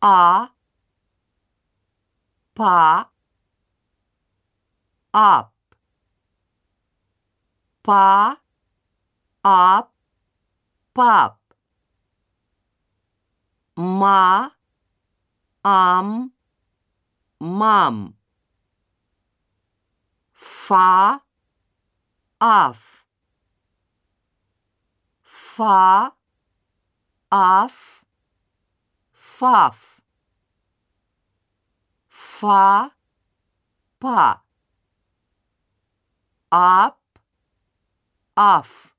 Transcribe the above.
а, па, ап, па, ап, пап, ма, ам, мам, фа, аф, фа, аф, фаф, фа, па, ап, аф.